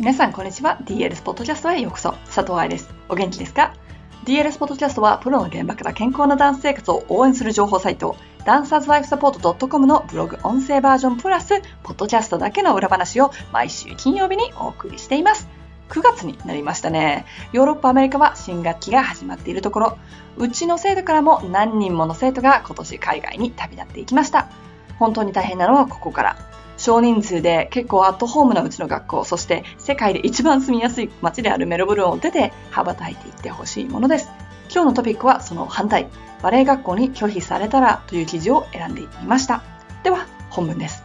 皆さん、こんにちは。DLS ポッドキャストへようこそ。佐藤愛です。お元気ですか ?DLS ポッドキャストは、プロの現場から健康なダンス生活を応援する情報サイト、ダンサーズライフサポート .com のブログ音声バージョンプラス、ポッドキャストだけの裏話を毎週金曜日にお送りしています。9月になりましたね。ヨーロッパ、アメリカは新学期が始まっているところ、うちの生徒からも何人もの生徒が今年海外に旅立っていきました。本当に大変なのはここから。少人数で結構アットホームなうちの学校、そして世界で一番住みやすい街であるメロブルンを出て羽ばたいていってほしいものです。今日のトピックはその反対、バレエ学校に拒否されたらという記事を選んでみました。では、本文です。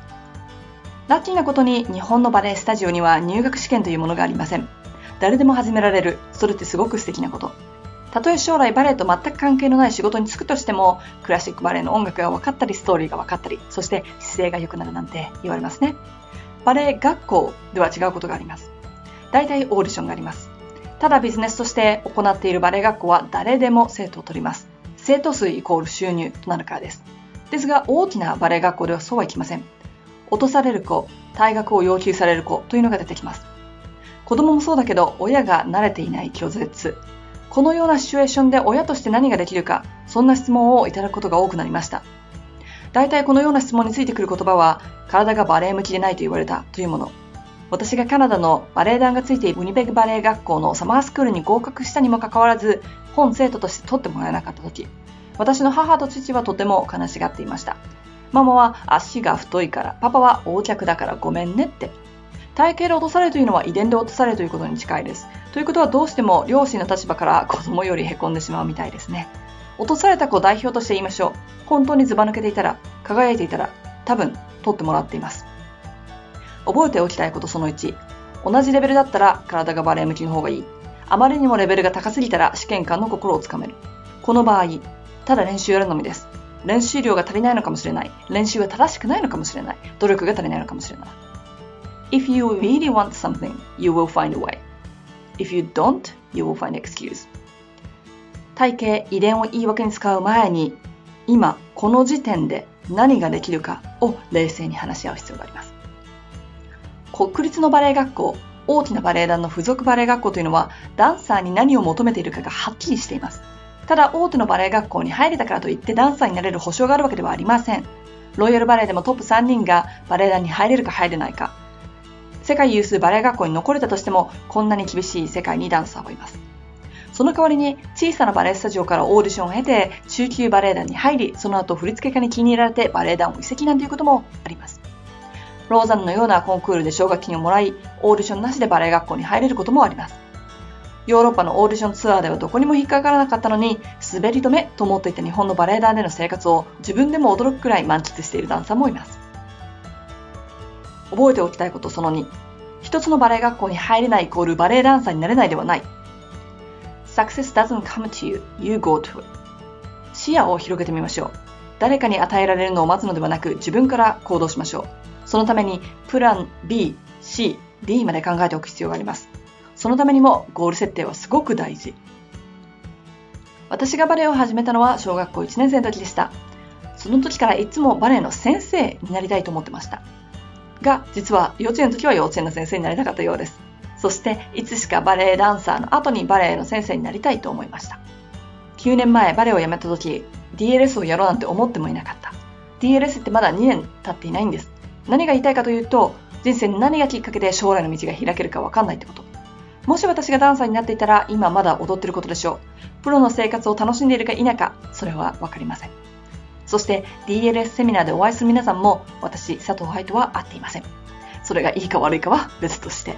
ラッキーなことに日本のバレエスタジオには入学試験というものがありません。誰でも始められる。それってすごく素敵なこと。たとえ将来バレエと全く関係のない仕事に就くとしても、クラシックバレエの音楽が分かったり、ストーリーが分かったり、そして姿勢が良くなるなんて言われますね。バレエ学校では違うことがあります。大体オーディションがあります。ただビジネスとして行っているバレエ学校は誰でも生徒を取ります。生徒数イコール収入となるからです。ですが大きなバレエ学校ではそうはいきません。落とされる子、退学を要求される子というのが出てきます。子供もそうだけど親が慣れていない拒絶、このようなシチュエーションで親として何ができるか、そんな質問をいただくことが多くなりました。大体このような質問についてくる言葉は、体がバレエ向きでないと言われたというもの。私がカナダのバレエ団がついているウニベグバレエ学校のサマースクールに合格したにもかかわらず、本生徒として取ってもらえなかった時、私の母と父はとても悲しがっていました。ママは足が太いから、パパは横脚だからごめんねって体型で落とされるというのは遺伝で落とされるということに近いです。ということはどうしても両親の立場から子供より凹んでしまうみたいですね。落とされた子を代表として言いましょう。本当にずば抜けていたら、輝いていたら、多分、取ってもらっています。覚えておきたいことその1。同じレベルだったら体がバレエ向きの方がいい。あまりにもレベルが高すぎたら試験官の心をつかめる。この場合、ただ練習やるのみです。練習量が足りないのかもしれない。練習が正しくないのかもしれない。努力が足りないのかもしれない。If you really want something, you will find a way. If you don't, you will find an excuse. 体型、遺伝を言い訳に使う前に、今、この時点で何ができるかを冷静に話し合う必要があります。国立のバレエ学校、大きなバレエ団の付属バレエ学校というのは、ダンサーに何を求めているかがはっきりしています。ただ、大手のバレエ学校に入れたからといってダンサーになれる保証があるわけではありません。ロイヤルバレエでもトップ3人がバレエ団に入れるか入れないか、世界有数バレエ学校に残れたとしても、こんなに厳しい世界にダンサーはいます。その代わりに、小さなバレエスタジオからオーディションを経て、中級バレエ団に入り、その後振付家に気に入られてバレエ団を移籍なんていうこともあります。ローザンのようなコンクールで奨学金をもらい、オーディションなしでバレエ学校に入れることもあります。ヨーロッパのオーディションツアーではどこにも引っかからなかったのに、滑り止めと思っていた日本のバレエ団での生活を自分でも驚くくらい満喫しているダンサーもいます。覚えておきたいことその2。一つのバレエ学校に入れないイコールバレエダンサーになれないではない。Success doesn't come to you, you go to it. 視野を広げてみましょう。誰かに与えられるのを待つのではなく自分から行動しましょう。そのためにプラン B、C、D まで考えておく必要があります。そのためにもゴール設定はすごく大事。私がバレエを始めたのは小学校1年生の時でした。その時からいつもバレエの先生になりたいと思ってました。が、実は幼稚園の時は幼稚園の先生になりたかったようです。そして、いつしかバレエダンサーの後にバレエの先生になりたいと思いました。9年前バレエを辞めた時、DLS をやろうなんて思ってもいなかった。DLS ってまだ2年経っていないんです。何が言いたいかというと、人生に何がきっかけで将来の道が開けるかわかんないってこと。もし私がダンサーになっていたら、今まだ踊ってることでしょう。プロの生活を楽しんでいるか否か、それはわかりません。そして DLS セミナーでお会いする皆さんも私、佐藤愛とは会っていません。それがいいか悪いかは別として。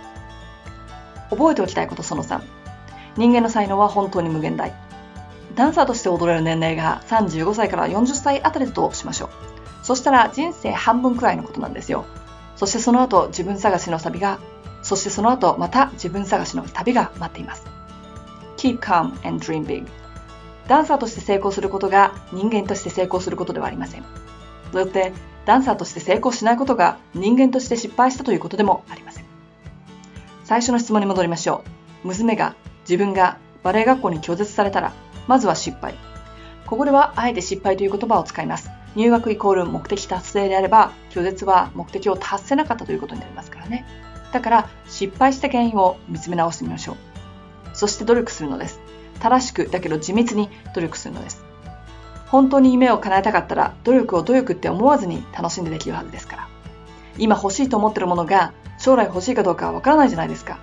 覚えておきたいことその3。人間の才能は本当に無限大。ダンサーとして踊れる年齢が35歳から40歳あたりだとしましょう。そしたら人生半分くらいのことなんですよ。そしてその後自分探しの旅が、そしてその後また自分探しの旅が待っています。Keep calm and dream big. ダンサーとして成功することが人間として成功することではありません。よってダンサーとして成功しないことが人間として失敗したということでもありません。最初の質問に戻りましょう。娘が自分がバレエ学校に拒絶されたら、まずは失敗。ここではあえて失敗という言葉を使います。入学イコール目的達成であれば、拒絶は目的を達せなかったということになりますからね。だから失敗した原因を見つめ直してみましょう。そして努力するのです。正しくだけど地道に努力するのです。本当に夢を叶えたかったら努力を努力って思わずに楽しんでできるはずですから。今欲しいと思ってるものが将来欲しいかどうかわからないじゃないですか。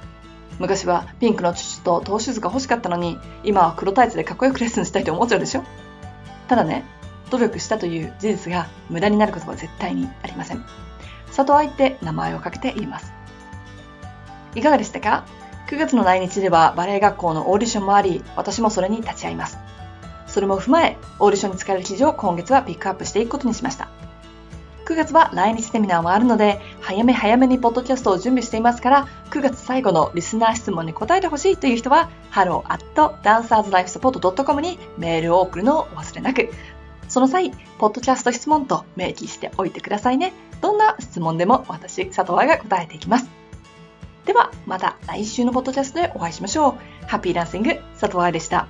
昔はピンクのチュとトーシューズが欲しかったのに今は黒タイツでかっこよくレッスンしたいと思っちゃうでしょただね、努力したという事実が無駄になることは絶対にありません。里愛って名前をかけて言います。いかがでしたか？?9 月の来日ではバレエ学校のオーディションもあり、私もそれに立ち会います。それも踏まえ、オーディションに使える記事を今月はピックアップしていくことにしました。9月は来日セミナーもあるので、早め早めにポッドキャストを準備していますから、9月最後のリスナー質問に答えてほしいという人は、hello.dancerslifesupport.com にメールを送るのをお忘れなく。その際、ポッドキャスト質問と明記しておいてくださいね。どんな質問でも私、佐藤愛が答えていきます。では、また来週のポッドキャストでお会いしましょう。ハッピーランシング、佐藤愛でした。